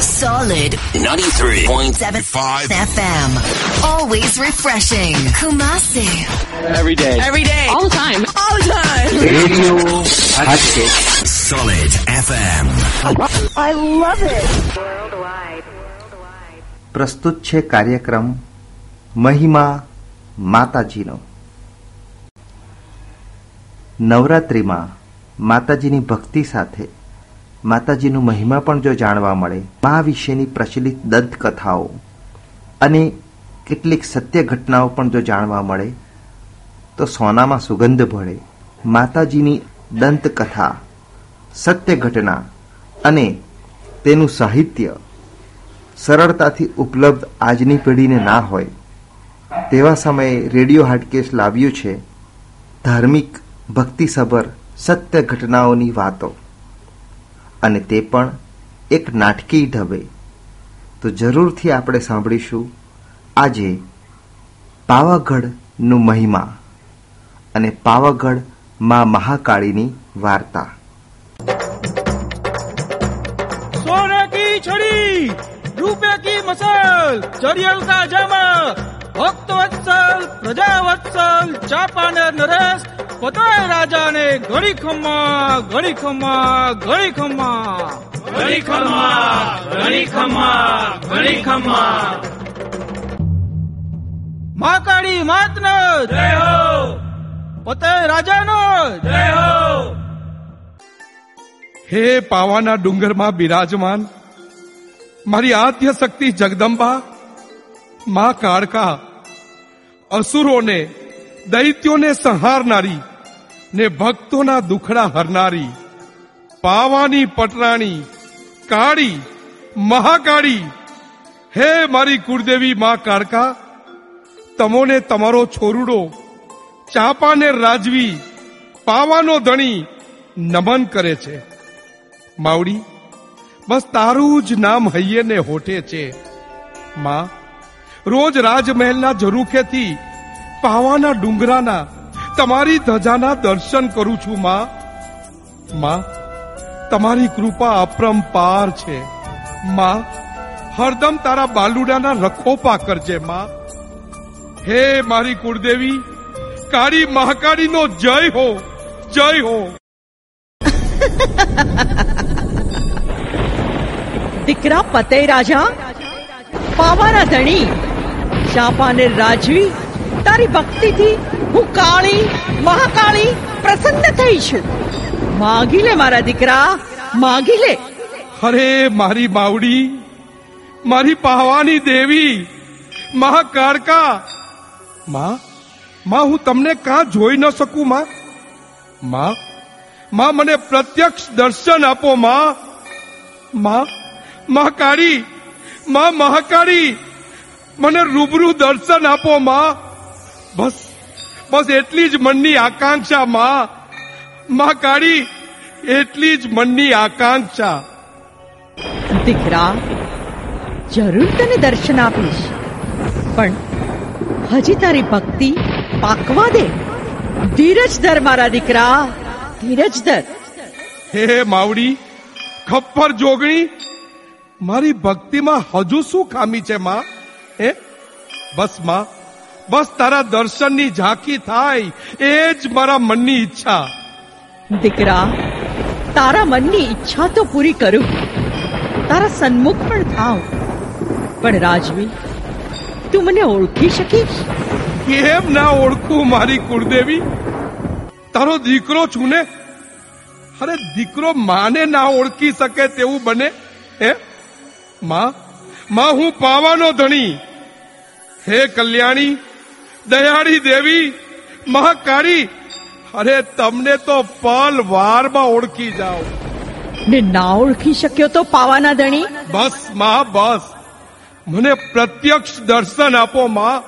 Solid 93.75 FM. Always refreshing. Kumasi. Every day. Every day. All the time. All the time. Radio Hatchet. Solid FM. I love it. પ્રસ્તુત છે કાર્યક્રમ મહિમા માતાજીનો નવરાત્રિમાં માતાજીની ભક્તિ સાથે માતાજીનું મહિમા પણ જો જાણવા મળે, મા વિશેની પ્રચલિત દંતકથાઓ અને કેટલીક સત્ય ઘટનાઓ પણ જો જાણવા મળે, તો સોનામાં સુગંધ ભળે. માતાજીની દંતકથા, સત્ય ઘટના અને તેનું સાહિત્ય સરળતાથી ઉપલબ્ધ આજની પેઢીને ના હોય, તેવા સમયે રેડિયો હાટકેસ લાવ્યું છે ધાર્મિક ભક્તિસભર સત્ય ઘટનાઓની વાતો. અને તે પણ એક નાટકીય ઢબે. તો જરૂરથી આપણે સાંભળીશું આજે પાવાગઢનું મહિમા અને પાવાગઢમાં મહાકાળીની વાર્તા. સોને કી ચાપાનર નરેશ પોતાય રાજાને ઘડી ખમ્મા ઘડી ખમ્મા ઘડી ખમ્મા. ઘડી ખમ્મા ઘડી ખમ્મા ઘડી ખમ્મા. મા કાળી માતનો જય હો. પોતાય રાજાનો જય હો. હે પાવાના ડુંગરમાં બિરાજમાન મારી આદ્ય શક્તિ જગદંબા મા કાળકા અસુરોને દૈત્યોને સંહારનારી ને ભક્તોના દુખડા હરનારી, પાવાની પટરાણી, કાળી, મહાકાળી, હે મારી કુળદેવી માં કાળકા, તમોને તમારો છોરુડો, ચાપાને રાજવી, પાવાનો ધણી નમન કરે છે. માવડી, બસ તારું જ નામ હૈયે ને હોઠે છે. માં, રોજ રાજમહેલના ઝરૂખેથી પાવાના ડુંગરાના, તમારી ધજાના દર્શન કરું છું, માં. માં, તમારી કૃપા અપરંપાર છે. માં, હરદમ તારા બાલુડાના રખોપા કરજે, માં. હે મારી કુળદેવી, કાળી મહાકાળીનો જય હો જય હો. દીકરા પતય રાજા, પાવાના ધણી, શાપાને રાજવી તારી ભક્તિથી હું કાળી, મહાકાળી, પ્રસન્ન થઈ છું. માગી લે મારા દીકરા, માગી લે. અરે, મારી માવડી મારી પાવાની દેવી મહાકાળકા માં માં, હું તમને કાં જોઈ ન શકું, માં? માં માં, મને પ્રત્યક્ષ દર્શન આપો, માં. માં મહાકાળી માં, મહાકાળી, મને રૂબરૂ દર્શન આપો, માં. બસ બસ એટલી જ મનની આકાંક્ષા માં મહાકાળી એટલી જ મનની આકાંક્ષા. દીકરા જરૂર તને દર્શન આપીશ. પણ હજી તારી ભક્તિ પાકવા દે. ધીરજ ધર મારા દીકરા ધીરજ ધર. હે માવડી ખપ્પર જોગણી મારી ભક્તિમાં હજુ શું ખામી છે માં? હે? બસમાં બસ તારા દર્શનની ઝાંખી થાય એ જ મારા મનની ઈચ્છા. દીકરા તારા મનની ઈચ્છા તો પૂરી કરું. તારા સન્મુખ પણ થાવ. પણ રાજવી તું મને ઓળખી શકીશ? કેમ ના ઓળખું મારી કુળદેવી? તારો દીકરો છું ને? અરે દીકરો માને ના ઓળખી શકે તેવું બને? હે? માં માં હું પાવાનો ધણી. હે કલ્યાણી દયાળી દેવી મહાકાળી અરે તમને તો પલ વારમાં ઓળખી જાઓ. ને ના ઓળખી શક્યો તો પાવાના ધણી? બસમાં બસ. મને પ્રત્યક્ષ દર્શન આપો માં.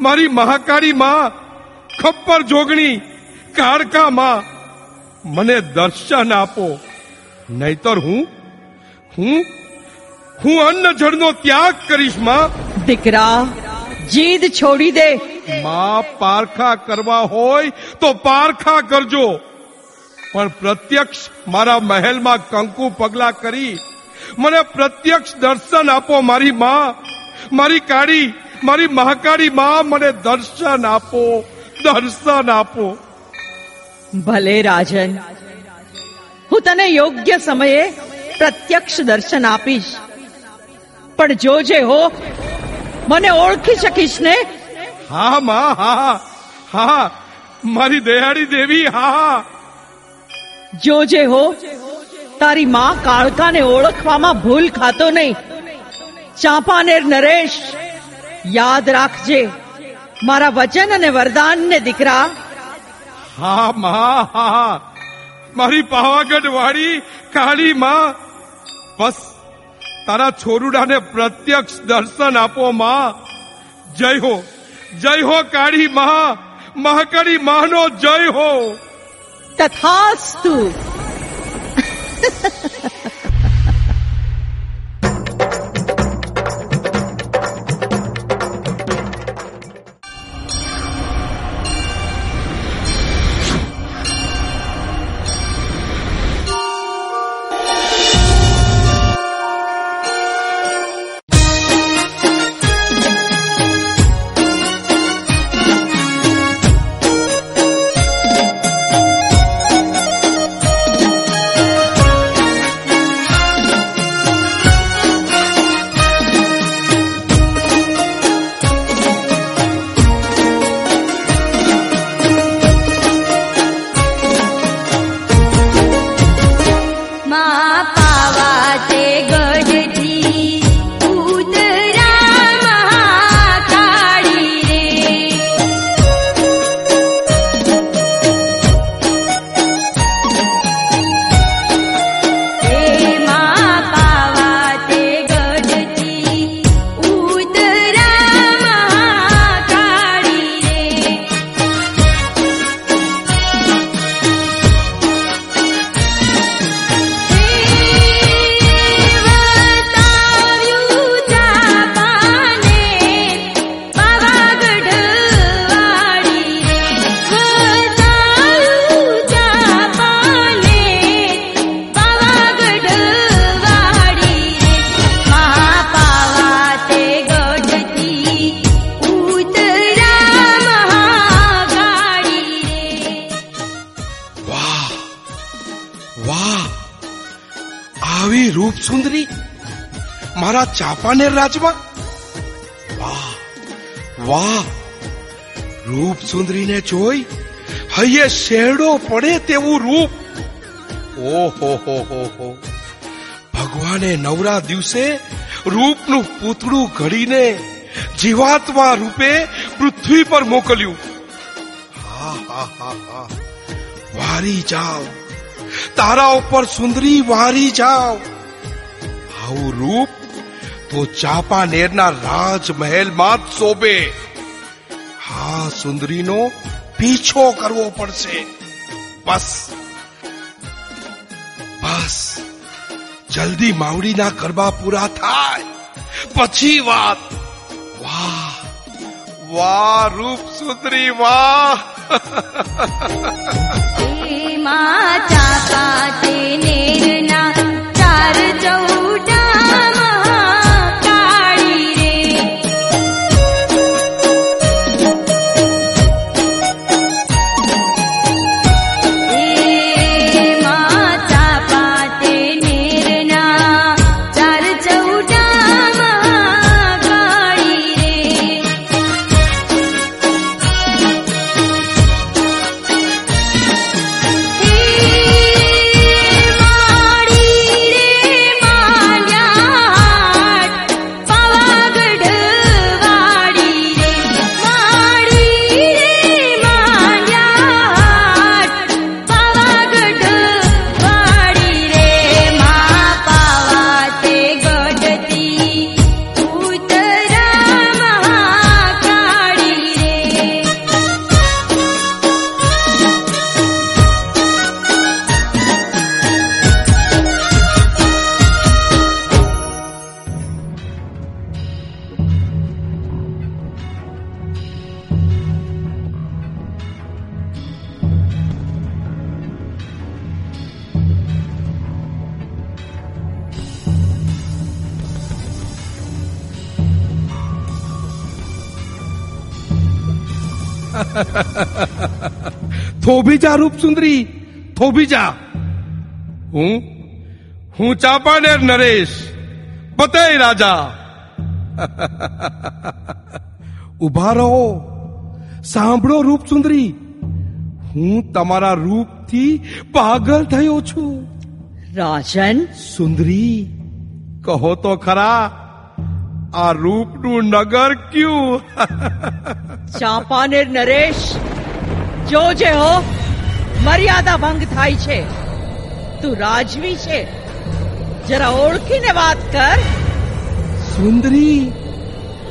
મારી મહાકાળી માં ખપ્પર જોગણી કાળકા માં. મને દર્શન આપો. નહીતર હું હું હું અન્ન જળનો ત્યાગ કરીશમાં. દીકરા જીદ છોડી દે. માં પારખા કરવા હોય તો પારખા કરજો. પણ પ્રત્યક્ષ મારા મહેલમાં કંકુ પગલા કરી મને પ્રત્યક્ષ દર્શન આપો મારી માં. મારી કાળી મારી મહાકાળી માં મને દર્શન આપો દર્શન આપો. ભલે રાજન હું તને યોગ્ય સમયે પ્રત્યક્ષ દર્શન આપીશ. પણ જોજે હો મને ઓળખી શકીશ ને? હા માં હા હા. મારી દયાળી દેવી હા જોજે હો તારી માં કાળકાને ઓળખવામાં ભૂલ ખાતો નહીં. ચાંપાનેર નરેશ યાદ રાખજે મારા વચન અને વરદાનને દીકરા. હા માં હા મારી પાવાગઢ વાળી કાળી માં બસ. તારા છોરુડાને પ્રત્યક્ષ દર્શન આપો, માં. જય હો. જય હો, કાળી માં મહાકાળી માનો જય હો. તથાસ્તુ. સુંદરી, મારા ચાપાનેર રાજમાં? વાહ વાહ, રૂપ સુંદરીને જોઈ હૈયે શેરડો પડે તેવું રૂપ. ઓહો, હો હો હો. ભગવાને નવરા દિવસે રૂપનું પૂતળું ઘડીને જીવાત્મા રૂપે પૃથ્વી પર મોકલ્યું. વારી જાઓ. તારા ઉપર સુંદરી, વારી જાઓ. રૂપ તો ચાપાનેરના રાજમહેલમાં જ શોભે હા સુંદરીનો પીછો કરવો પડશે બસ બસ જલ્દી માવડીના ગરબા પૂરા થાય પછી વાત વાહ વાહ રૂપ સુંદરી વાહ એમાં ચાપા તે નેરના થોભી જા રૂપ સુંદરી થોભી જા હું? હું ચાપાનેર નરેશ બતાય રાજા. ઊભા રહો. સાંભળો રૂપ સુંદરી હું તમારા રૂપથી પાગલ થયો છું. રાજન? સુંદરી કહો તો ખરા. આ રૂપનું નગર ક્યું? ચાંપાનેર નરેશ જોજે હો મર્યાદા ભંગ થાય છે. તું રાજવી છે. જરા ઓળખીને વાત કર. સુંદરી.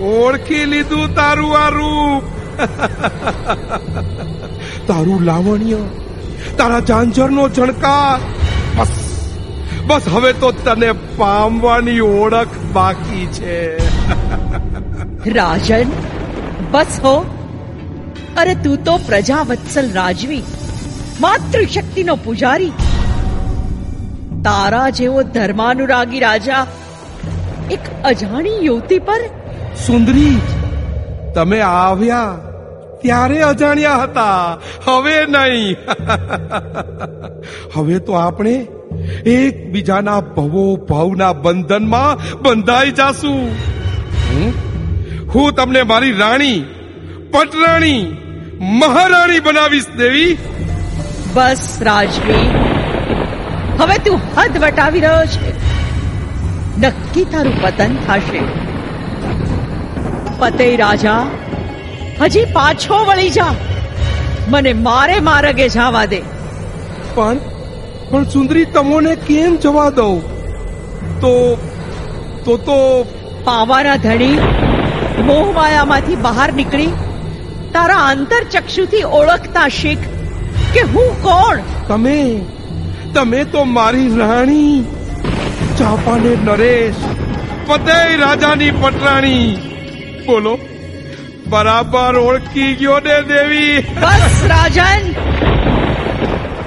ઓળખી લીધું તારું આ રૂપ. તારું લાવણ્ય તારા ઝાંઝરનો ઝણકાર બસ હવે તો તને પામવાની ઓળખ બાકી છે. રાજન બસ હો. અરે તું તો પ્રજાવત્સલ રાજવી માતૃશક્તિનો પૂજારી. તારા જેવો ધર્માનુરાગી રાજા એક અજાણી યુવતી પર સુંદરી તમે આવ્યા ત્યારે અજાણ્યા હતા હવે નહીં. હવે તો આપણે એકબીજાના ભવો ભાવના બંધનમાં બંધાઈ જાશું હું તમને મારી રાણી પટરાણી મહારાણી બનાવીશ દેવી. બસ રાજવી. હવે તું હદ વટાવી રહ્યો છે. નક્કી તારું પતન થશે. પતે રાજા હજી પાછો વળી જા. મને મારે મારગે જવા દે. પણ પણ સુંદરી તમોને કેમ જવા દઉં? તો તો તો પાવાના ધણી મોહમાયામાંથી બહાર નીકળી તારા આંતરચક્ષુથી ઓળખતા શીખ કે હું કોણ? તમે તમે તો મારી રાણી ચાપાને નરેશ પતય રાજાની પટરાણી. બોલો બરાબર ઓળખી ગયો ને દેવી? બસ રાજન!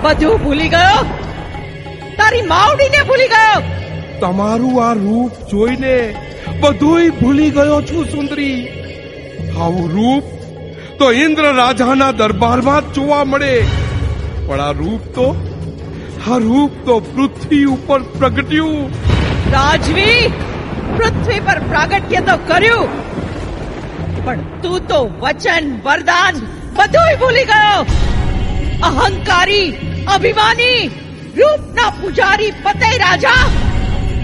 બધું ભૂલી ગયો? તારી માવડીને ભૂલી ગયો? તમારું આ રૂપ જોઈને બધુંય ભૂલી ગયો છું સુંદરી. આવું રૂપ તો ઇન્દ્ર રાજાના દરબારમાં જ જોવા મળે. પણ આ રૂપ તો આ રૂપ તો પૃથ્વી ઉપર પ્રગટ્યું. રાજવી પૃથ્વી પર પ્રાગટ્ય તો કર્યું. પણ તું તો વચન વરદાન બધુંય ભૂલી ગયો. અહંકારી અભિમાની રૂપના પૂજારી પતે રાજા.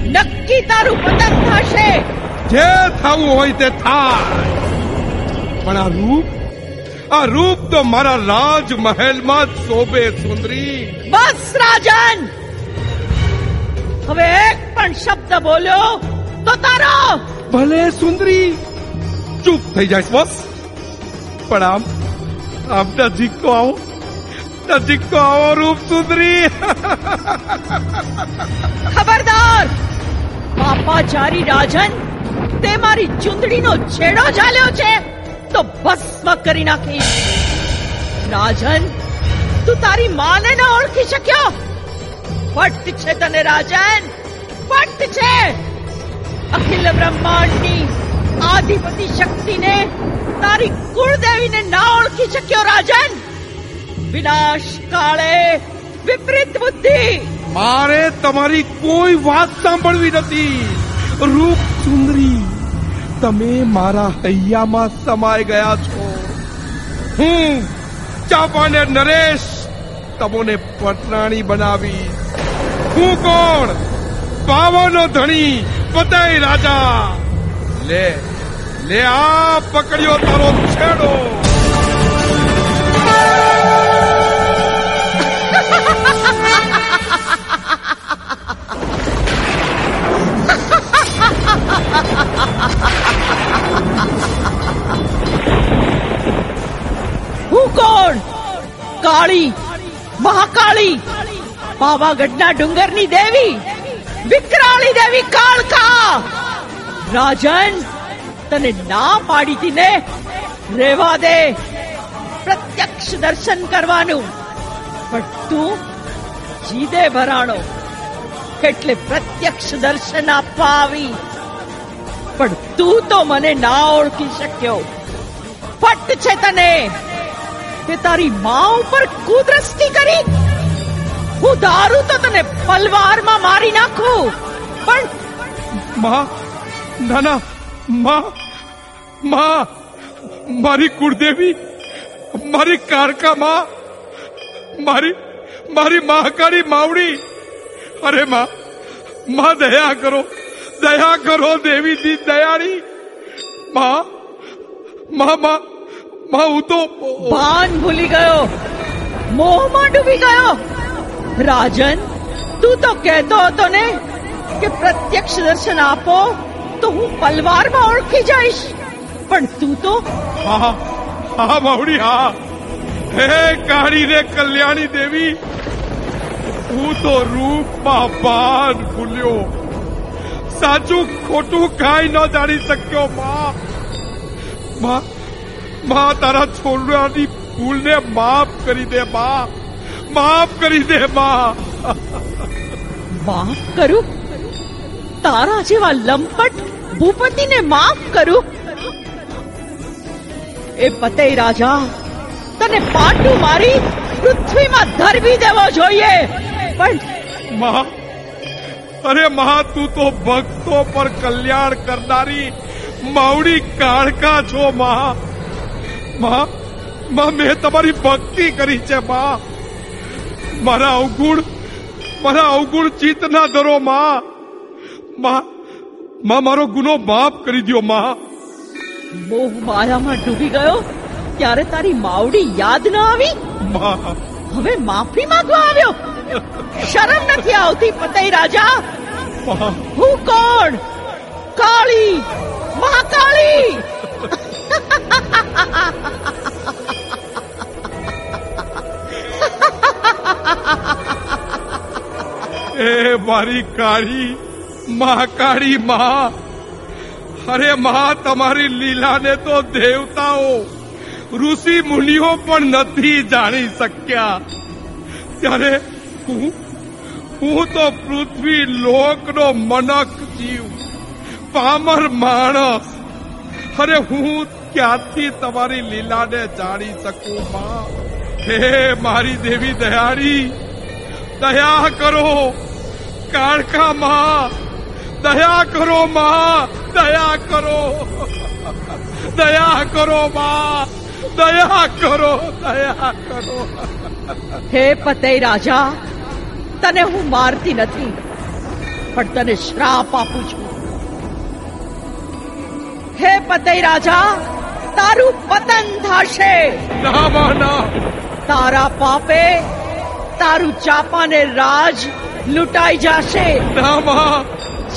નક્કી તારું પતન થશે. જે થવું હોય તે થાય. પણ આ રૂપ આ રૂપ તો મારા રાજમહેલમાં જ શોભે સુંદરી. બસ રાજન. હવે એક પણ શબ્દ બોલ્યો તો તારો. ભલે સુંદરી ચૂપ થઈ જાય બસ. પણ આમ નજીક તો આવો. નજીક તો આવો રૂપ સુંદરી ખબરદાર! પાપાચારી રાજન, તે મારી ચુંદડીનો છેડો ઝાલ્યો છે, તો ભસ્મ કરી નાખીશ. રાજન, તું તારી માને ન ઓળખી શક્યો? ફટ છે તને, રાજન! ફટ છે! અખિલ બ્રહ્માંડની આધિપતિ શક્તિને તારી કુળદેવીને ના ઓળખી શક્યો, રાજન! વિનાશ કાળે વિપરીત બુદ્ધિ. મારે તમારી કોઈ વાત સાંભળવી નથી. રૂપ સુંદરી, તમે મારા હૈયામાં સમાઈ ગયા છો. હું ચાપાને નરેશ, તમોને પટરાણી બનાવી. હું કોણ? પાવાનો ધણી પતય રાજા. લે લે આ પકડ્યો તારો છેડો. પાવાગઢના ડુંગરની દેવી, વિકરાળી દેવી કાળકા. રાજન, તને ના પાડી ને રેવા દે. પ્રત્યક્ષ દર્શન કરવાનું. પણ તું જીદે ભરાણો. એટલે પ્રત્યક્ષ દર્શન આપવા આવી. પણ તું તો મને ના ઓળખી શક્યો. ફટ છે તને. કે તારી મા ઉપર કુદ્રષ્ટિ કરી. હું ધારું તો તને પલવારમાં મારી નાખું. પણ માં ના ના માં માં મારી કુળદેવી મારી કારકા માં મારી મારી મહાકાળી માવડી. અરે માં માં દયા કરો દયા કરો દેવી દી દયાળી. માં માં માં માં હું તો ભાન ભૂલી ગયો. મોહમાં ડૂબી ગયો. રાજન તું તો કહેતો હતો ને કે પ્રત્યક્ષ દર્શન આપો તો હું પલવારમાં ઓળખી જઈશ પણ તું તો હા હા માવડી હા હે કાળી રે કલ્યાણી દેવી હું તો રૂપમાં ભાન ભૂલ્યો સાચું ખોટું કાંઈ ન જાણી શક્યો માં માં તારા છોડવાની ભૂલને માફ કરી દે માં માફ કરી દે માં. માફ કરું? તારા જેવા લંપટ ભૂપતિને માફ કરું? એ પતે રાજા તને પાટું મારી પૃથ્વીમાં ધરવી દેવો જોઈએ. પણ માં અરે મા તું તો ભક્તો પર કલ્યાણ કરનારી માવડી કાળકા છો મા. મા માં મેં તમારી ભક્તિ કરી છે માં. મારા અવગુણ મારા અવગુણ ચિત્ત ના ધરો માં. માં મારો ગુનો માફ કરી દો માં. મોહ માયામાં ડૂબી ગયો? ત્યારે તારી માવડી યાદ ન આવી? માં. હવે માફી માંગવા આવ્યો? શરમ નથી આવતી પતઈ રાજા. હું કોણ? કાળી. મહાકાળી એ મારી કાળી મહાકાળી માં. અરે મા, તમારી લીલાને તો દેવતાઓ, ઋષિ મુનિઓ પણ નથી જાણી શક્યા. ત્યારે હું હું તો પૃથ્વી લોકનો મનક જીવ, પામર માણસ. અરે હું ક્યાંથી તમારી લીલાને જાણી શકું, માં? હે મારી દેવી દયાળી દયા કરો કાળકા માં દયા કરો માં દયા કરો દયા કરો માં દયા કરો દયા કરો. હે પતઈ રાજા તને હું મારતી નથી પણ તને શ્રાપ આપું છું. હે પતઈ રાજા તારું પતન થશે. ના ના તારા પાપે તારું ચાપાનેર રાજ લૂંટાઈ જશે. ના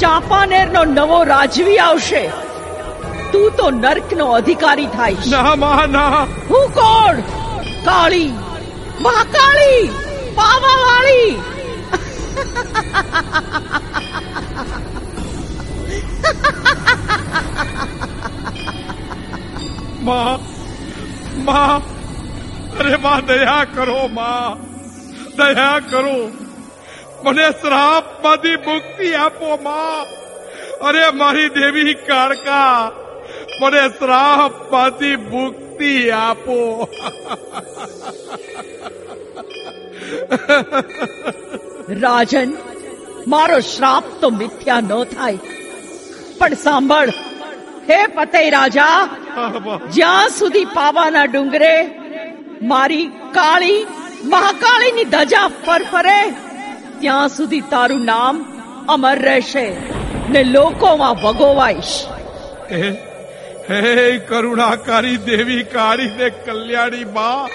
ચાપાનેર નો નવો રાજવી આવશે. તું તો નર્કનો અધિકારી થાય ના માં ના. હું કોણ? કાળી. મહાકાળી પાવાવાળી. માં માં. અરે માં દયા કરો માં. દયા કરો. મને શ્રાપમાંથી મુક્તિ આપો માં. અરે મારી દેવી કાળકા મને શ્રાપમાંથી મુક્તિ આપો. રાજન મારો શ્રાપ તો મિથ્યા ન થાય. પણ સાંભળ હે પતઈ રાજા જ્યાં સુધી પાવાના ડુંગરે મારી કાળી, મહાકાળીની ધજા ફરફરે ત્યાં સુધી તારું નામ અમર રહેશે ને લોકોમાં વગોવાઈશ. હે કરુણાકારી દેવી કાળી ને કલ્યાણી બા.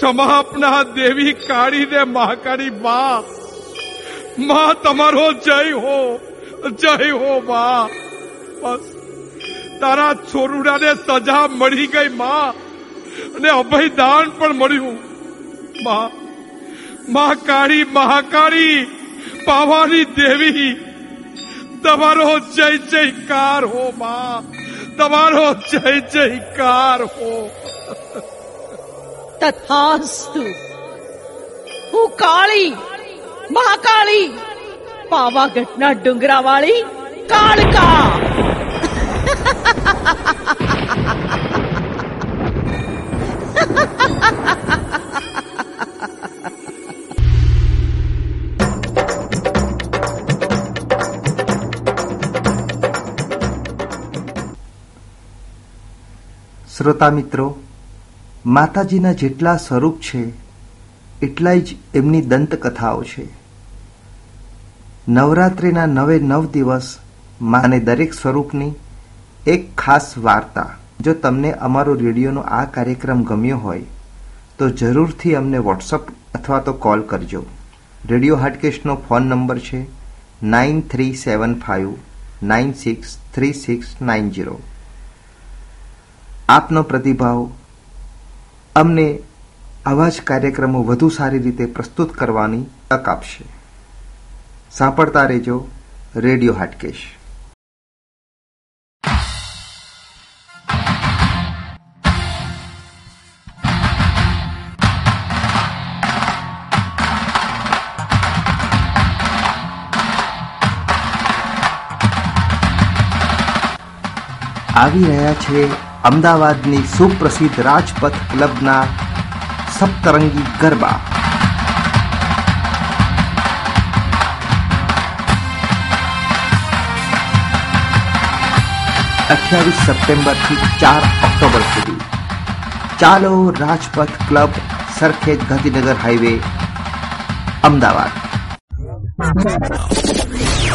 સમાપના દેવી કાળી ને મહાકાળી બા. માં, તમારો જય હો જય હો બા. બસ, તારા છોરુડાને સજા મળી ગઈ માં અને અભયદાન પણ મળ્યું. મા માં કાળી મહાકાળી, પાવાની દેવી, તમારો જય જયકાર હો મા તમારો જય જયકાર હો. તથાસ્તુ. હું કાળી, મહાકાળી, પાવાગઢના ડુંગરાવાળી કાળકા. શ્રોતા મિત્રો, માતાજીના જેટલા સ્વરૂપ છે, એટલાય જ એમની દંતકથાઓ છે. નવરાત્રિના નવે નવ દિવસ માને દરેક સ્વરૂપની એક ખાસ વાર્તા. જો તમને અમારો રેડિયોનો આ કાર્યક્રમ ગમ્યો હોય, તો જરૂરથી અમને વોટ્સઅપ અથવા તો કોલ કરજો. રેડિયો હાટકેશનો ફોન નંબર છે nine three seven five nine six three six nine zero આપનો પ્રતિભાવ, અમને આવા જ કાર્યક્રમો વધુ સારી રીતે પ્રસ્તુત કરવાની તક આપશે. સાંભળતા રહેજો, રેડિયો હાટકેશ. આવી રહ્યા છે અમદાવાદની સુપ્રસિદ્ધ રાજપથ ક્લબના સપ્તરંગી ગરબા. અઠ્યાવીસ સપ્ટેમ્બરથી ચાર ઓક્ટોબર સુધી. ચાલો Rajpath club Sarkhej Gandhinagar highway, Ahmedabad.